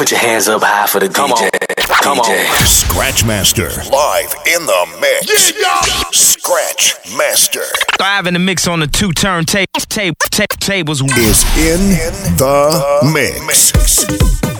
Put your hands up high for the Come DJ. On. Come DJ. on. Scratchmaster. Live in the mix. Yeah, Scratchmaster. Live in the mix on the two turntables. tables. Is in, in the, the mix. mix.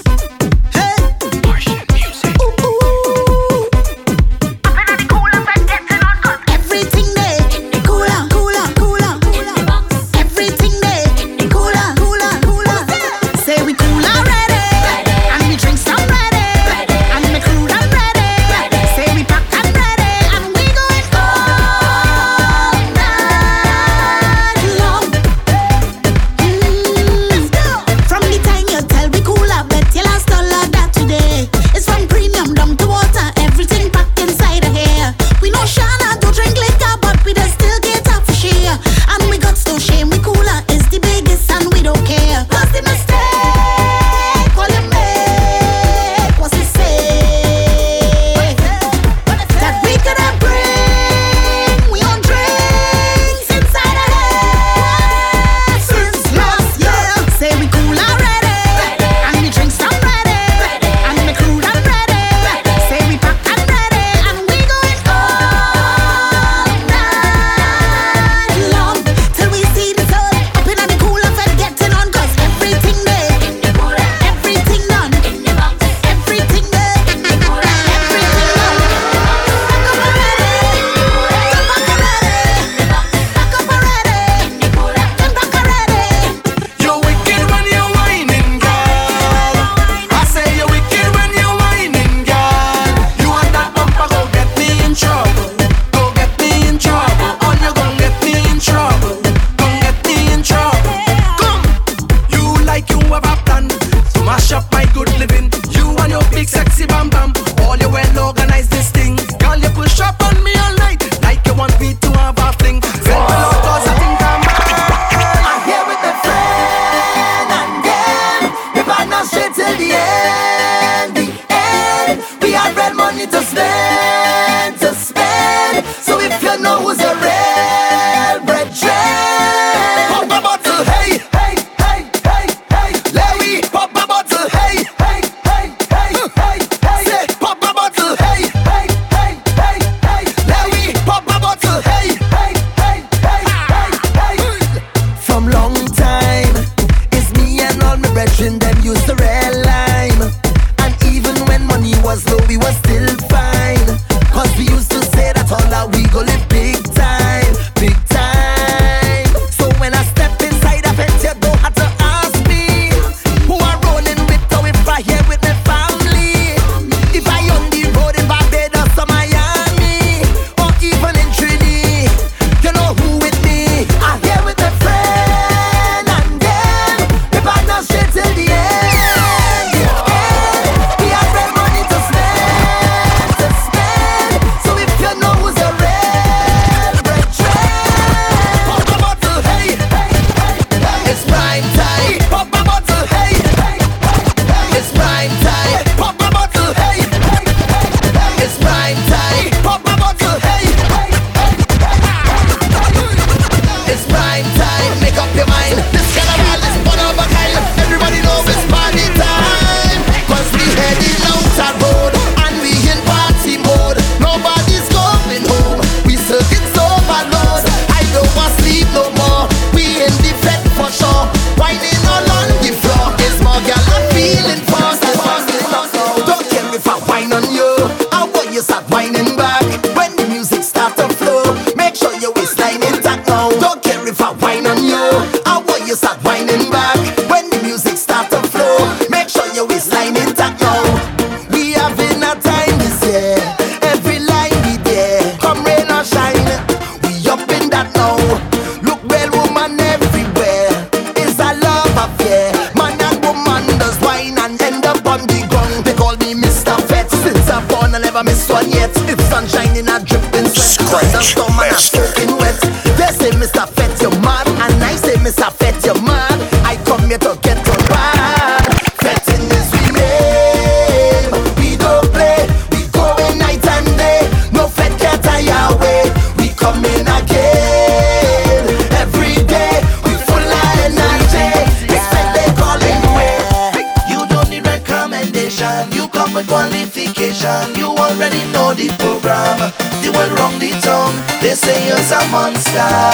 side.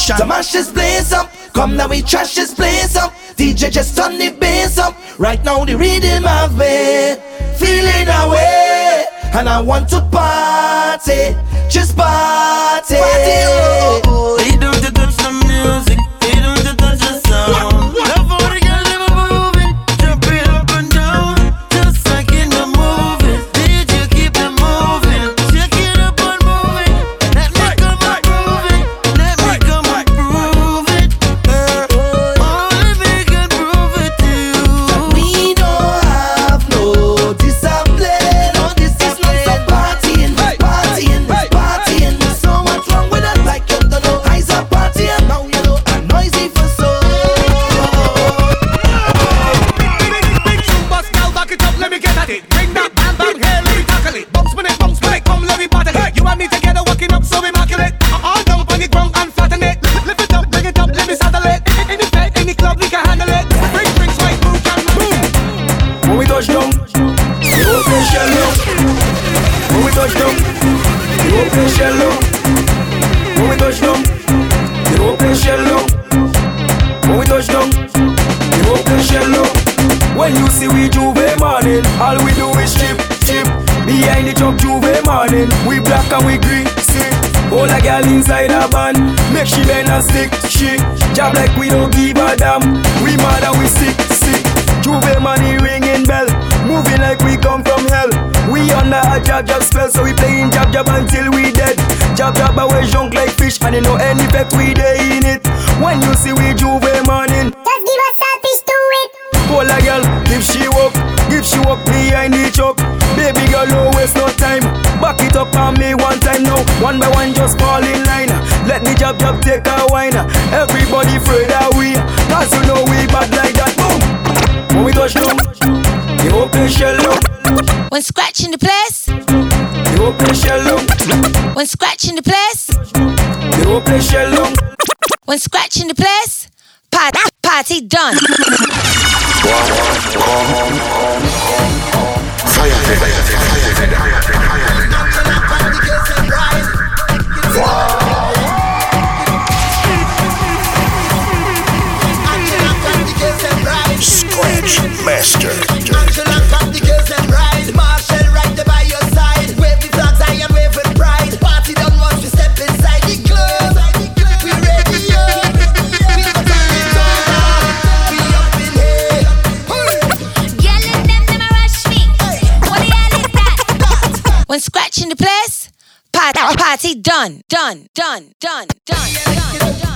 station. The mash is blaze up, come now we trash this place up. DJ just turn the bass up. Right now the rhythm of me feeling away, and I want to party, just party. party Taba we junk like fish and you know any effect we day in it. When you see we juve morning, just give us a fish to it. Pola girl, give she up, give she up behind the chop. Baby girl, no waste no time. Back it up on me one time now. One by one, just fall in line. Let the job job take a wine. Everybody afraid that we, cause you know we bad like that. Boom! When we touch them, the open shell up. When scratching the place, the open shell up scratching the place. When scratching the place, party, party done. Fire. Scratch Master. done, done, done, done, done, done. done.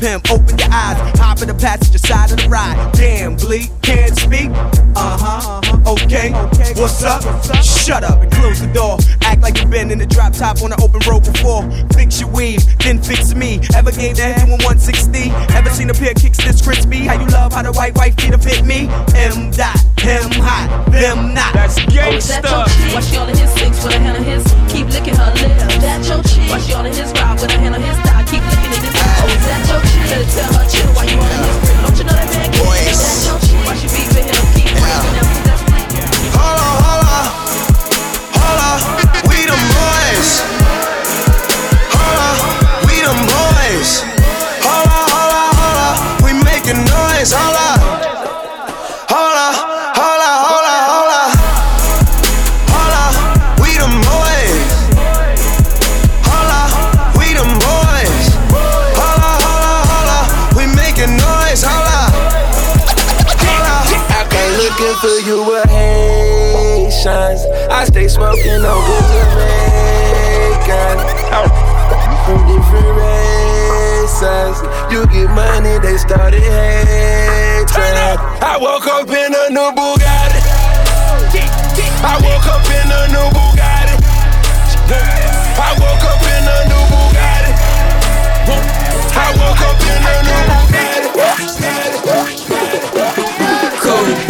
pimp. Open your eyes, hop in the passenger side of the ride. Damn, Bleek, can't speak. Uh huh okay? What's up? Shut up and close the door. Act like you've been in the drop top on an open road before. Fix your weave, then fix me. Ever gave the head to 160? Ever seen a pair of kicks this crispy? How you love how the white wife need to fit me? M dot, him hot, them not. That's gangsta. Oh, that Watch y'all in his six with a hand on his. Keep licking her lips. That's your cheek. Watch y'all in his ride with a hand on his thigh. Keep licking at his. Oh, is that your cheek? Better tell her chill while you on his. Don't you know that man? Boys. That's your cheek. Why she be with him? Keep breaking him. looking for you with Haitians. I stay smoking on good Jamaican. From different races, you get money, they started hating. I woke up in a new Bugatti. I woke up in a new Bugatti. I woke up in a new Bugatti. I woke up in a new Bugatti. Cody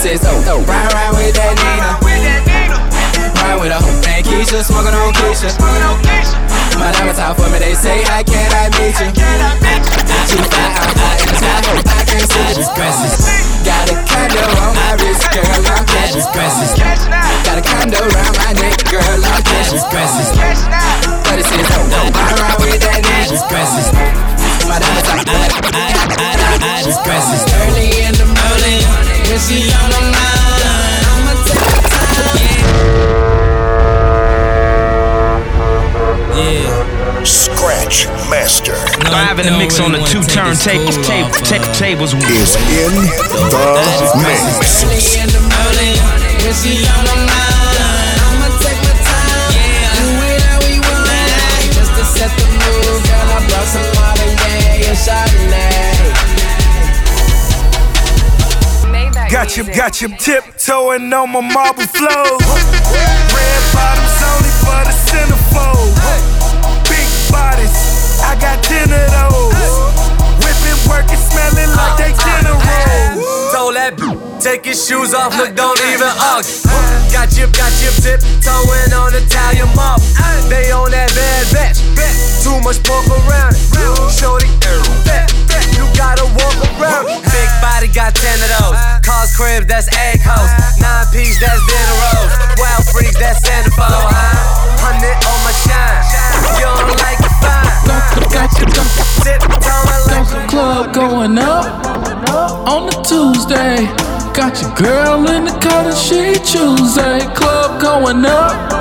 say so. Oh, oh, ride, ride with that Nina. Ride with a hoe and Keisha, smoking on Keisha. My diamond top for me, they say I cannot meet you. She fly out, I am tired, I can't see you. Dresses. Got a condo on my wrist, girl, I'm catching dresses. Got a condo around my neck, girl, I'm catching dresses. But it's says, oh, I ride with that Nina. Dresses princess. My diamonds out, I, I, I, I, I, just princess. Early in the morning, when she on the line, I'ma take my time, Yeah. Scratch Master Live in the mix on the two turntables. Tape, tape, tables. is in the mix. Early in the morning, when she on the line, Got you, got you tiptoeing on my marble flows. Red bottoms only for the centerfold. Big bodies, I got ten of those. Whipping, working, smelling like they dinner rolls. Told that b- take your shoes off, look, don't even argue. Got you, got you tiptoeing on Italian mob. They on that bad batch. Too much pork around it. Shorty, fat, fat, you gotta walk around. Big body got ten of those. Cars cribs, that's egg hoes. Nine piece, that's dinner rolls. Wild freaks, that's centerfold. Hundred on my shine. You don't like it fine. Got you, Tiptoeing like got the club going up on the Tuesday. Got your girl in the cut and she Tuesday. Club going up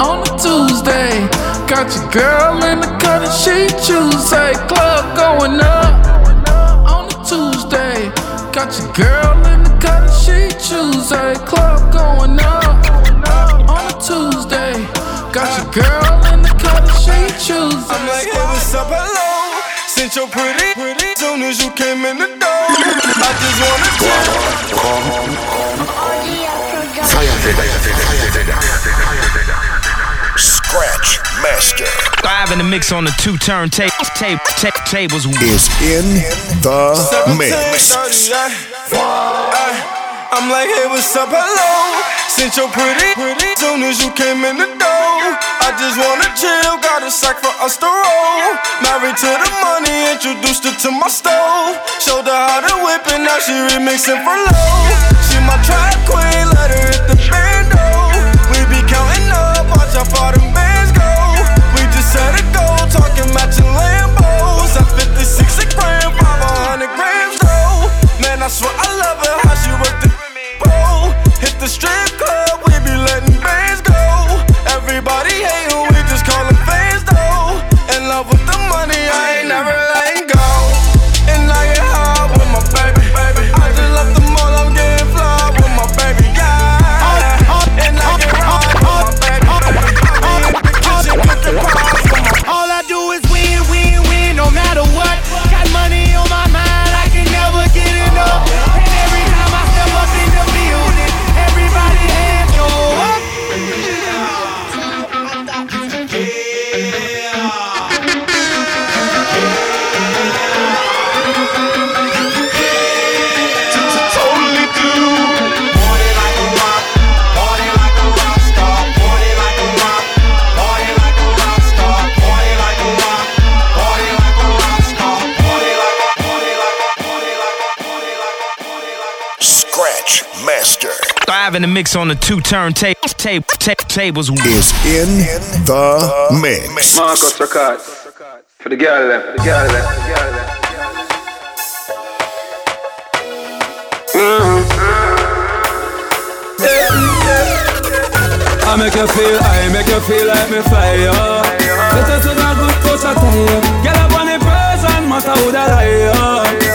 on the Tuesday. Got your girl in the cut and she Tuesday. Club going up on the Tuesday. Got your girl in the cut and she Tuesday. Club going up on a Tuesday. Got your girl in the cut she Tuesday. I'm like, hey, what's up, hello? Since you're pretty, pretty, soon as you came in the door, I just wanna chill. Scratch Master Live in the mix on the two turntable. Tape, tape, tables. is in the mix. 17:30, ay. I'm like, hey, what's up, hello? Since you're pretty, pretty, soon as you came in the door, I just wanna chill, got a sack for us to roll. Married to the money, introduced her to my stove. Showed her how to whip it, now she remixing for low. She my track queen, let her hit the bando. We be counting up, watch how far them I swear I love her, how she work the pole. Hit the strip in the mix on the two turntable. Tape, tape, tables. is in the mix. Marcus Records. For the girl them, for the girl them, for the girl them. I make you feel, I make you feel like me fire. Let us in a good touch I tell you. Get up on the person, matter who that I am.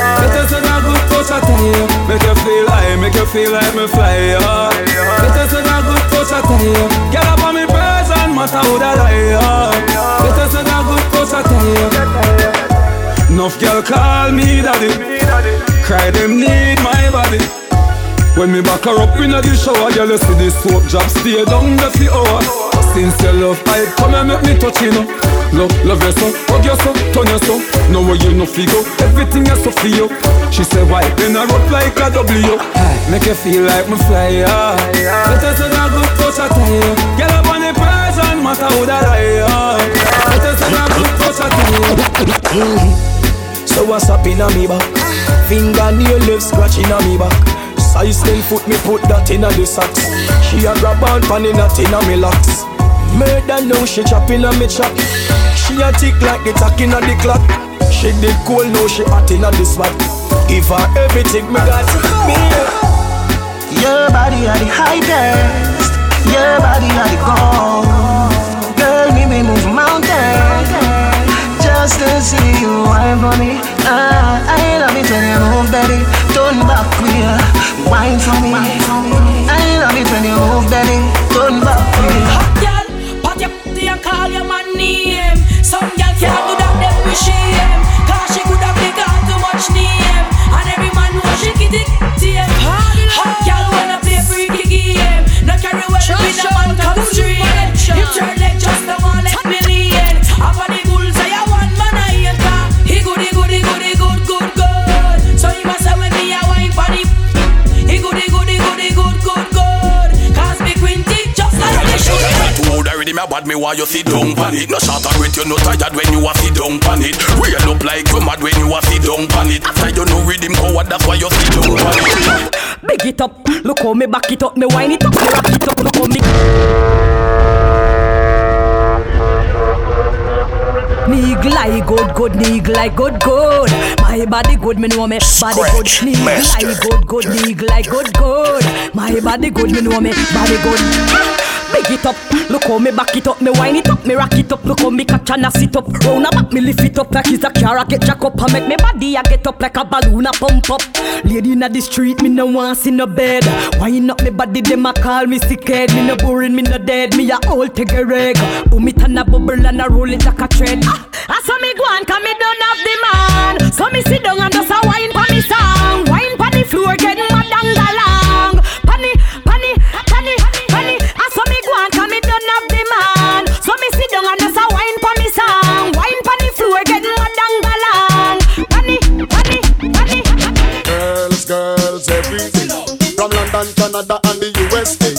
In a touch tell you. Make you feel, I make you feel like me fly. Let us in a good touch tell you. Get up on me person, matter who that I am. Let us in a good touch tell you. Enough girl call me daddy. Cry them need my body. When me back her up inna the shower, girl you see the soap drop stay down the fi hour. Since your love I come and make me touch you know. Love, love you so, hug you so, turn you so. No way you no figure, everything is so for you. She say why? Then I wrote like a W. Make you feel like me fly, yeah. Let us have a good touch a tie. Get up on the person, matter who that I am. Us have a good touch a tie. So what's up in a me back? Fingernail left scratching a me back. Size 10 foot me put that in a the socks. She a grab on pan in a a me locks. Murder now she chopping a me chop. She a tick like the tack in a the clock. She did cool now she hot in a the spot. Give her everything me got. Me Your body are the highest. Your body are the gold. Me a bad me while you sit down pan it. No shot wait, you no tired when you a sit down pan it. Real up like you mad when you a sit down pan it. After you know rhythm coward, that's why you sit down pan it. Big it up, look how me back it up, me wine it up, me rock it up, look how me. Nig like good, good, nig like good, good. My body good, me know me body good. Nig like good, good, nig like good, good. My body good, me know me body good. Big it up, look how me back it up, me wine it up, me rock it up, look how me catch and I sit up. Round about me lift it up like it's a car, I get jack up and make me body I get up like a balloon, I pump up. Lady inna the street, me no want see no bed. Wine up me body, them a call me sick head. Me no boring, me no dead, me a all take a reg. Boom it and a bubble and a roll it like a thread. Ah, I saw me go on, cause me don't have the man. So me sit down and just a wine pa me song. Wine pa the floor, get mad and galang. Pani, pani, pani, pani. Ah, I saw me go on, cause me don't have the man. So me sit down and just a wine pa me song. Wine pa the floor, get mad and galang. Pani, pani, pani. Girls, girls, every day. From London, Canada, and the USA.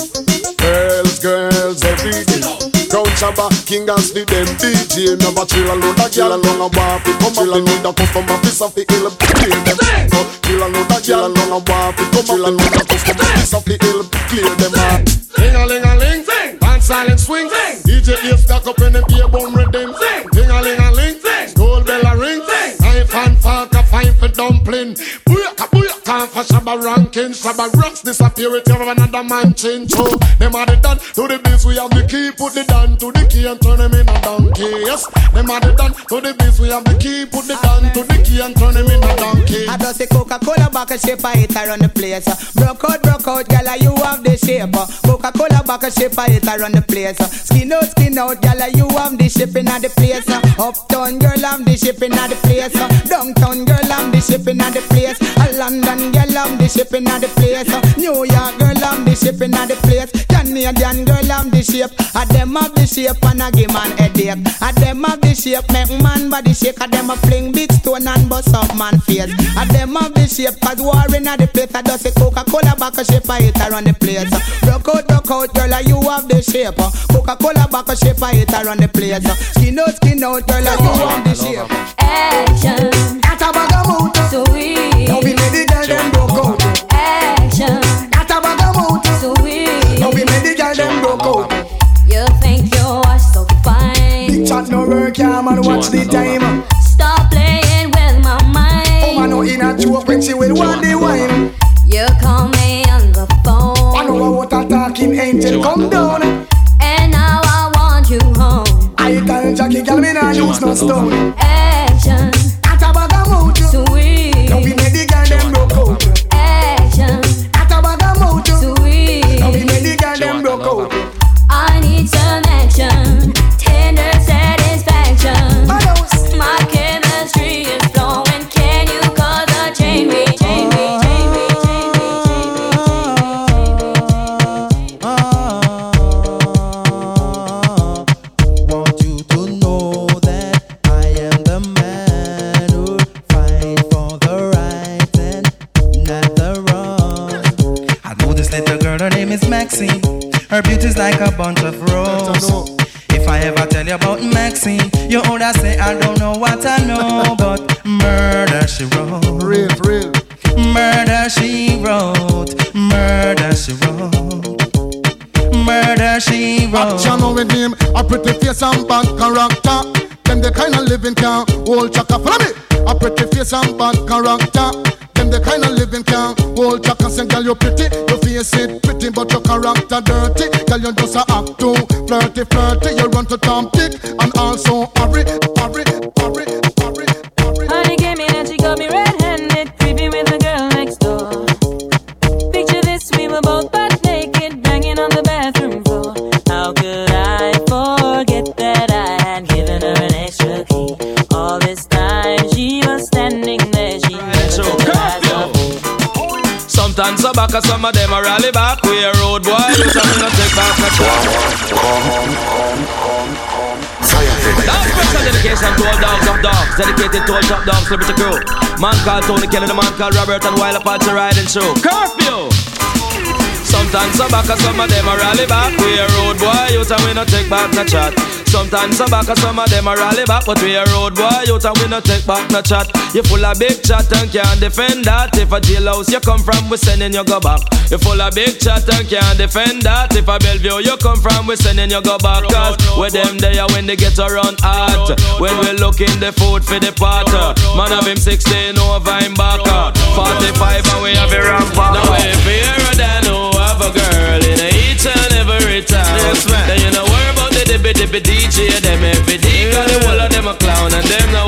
Crown King and the them DJ. Never chill alone, a girl alone, a waffy. Come up, they need a custom office of the ill. Clear them. So, chill alone, a girl alone, a waffy. Come up, they need a custom office of the ill. Clear them out. Ding a ling a ling, band silent swing. DJ ear stack up in them ear for Shabba ranking. Shabba rocks disappear with you another man change. So them are the done to the biz. We have the key, put the down to the key and turn them in a donkey. Yes, them are the done to the biz. We have the key, put the down to the key and turn them in a donkey. I just say Coca-Cola bottle shape, I hit around the place. Broke out, broke out, girl, you have the shape. Coca-Cola bottle shape, I hit around the place. Skin out, skin out, girl, you have the shipping at the place. Uptown girl, I'm the shipping at the place. Downtown girl, I'm the shipping at the place. A London girl, I'm the shipping at the place. New York girl, I'm the shipping at the place. Canadian girl, I'm the shape. A them have the shape and I give man headache. A them have the shape, make man body shake. A them a fling big stone and bust up man face. A them have the shape, cause war in the place. I just say Coca-Cola back a shape, I hit around the place. Broke out, broke out, girl, you have the shape. Coca-Cola back a shape, I hit around the place. Skin out, skin out, girl, you have the shape. Action. You think you are so fine. Big chat no work, yeah, man, watch the time. Stop playing with my mind. Oh, man, no in a joke when she will want the wine. You call me on the phone. I know what a talking angel come down. And now I want you home. I tell Jackie, girl, me nah use no stone. Is like a bunch of roses. If I ever tell you about Maxine, you woulda say I don't your character dirty. Girl, you just a act too flirty, flirty. You run to Tom Dick and also hurry, hurry, hurry, hurry. Honey came in and she got me red-handed, creeping with the girl next door. Picture this, we were both butt naked, banging on the bathroom floor. How could I forget that I had given her an extra key? All this time she was standing there, she So, never took her eyes off me. Sometimes I back, and some of them a rally back. We a road boy, you tell me no take back a That's special dedication to all dogs of dogs, dedicated to all top dogs, liberty crew. Man called Tony Kelly, the man called Robert, and while Wild Apache riding show. Curfew! Sometimes I back, and some of them a rally back. We a road boy, you tell me no take back no chat. Sometimes I back, and some of them a rally back, but we a road boy, you tell me no take back no chat. You full of big chat and can't defend that. If a jailhouse you come from, we sending you go back. You full of big chat and can't defend that. If a Bellevue you come from, we sending you go back. Cause with them there when they get around hot. When we looking the food for the pot. Man of him 16 over him back. 45 and we have a rampart. Now if you're dibby DJ. Them every day, cause the whole of them a clown and them no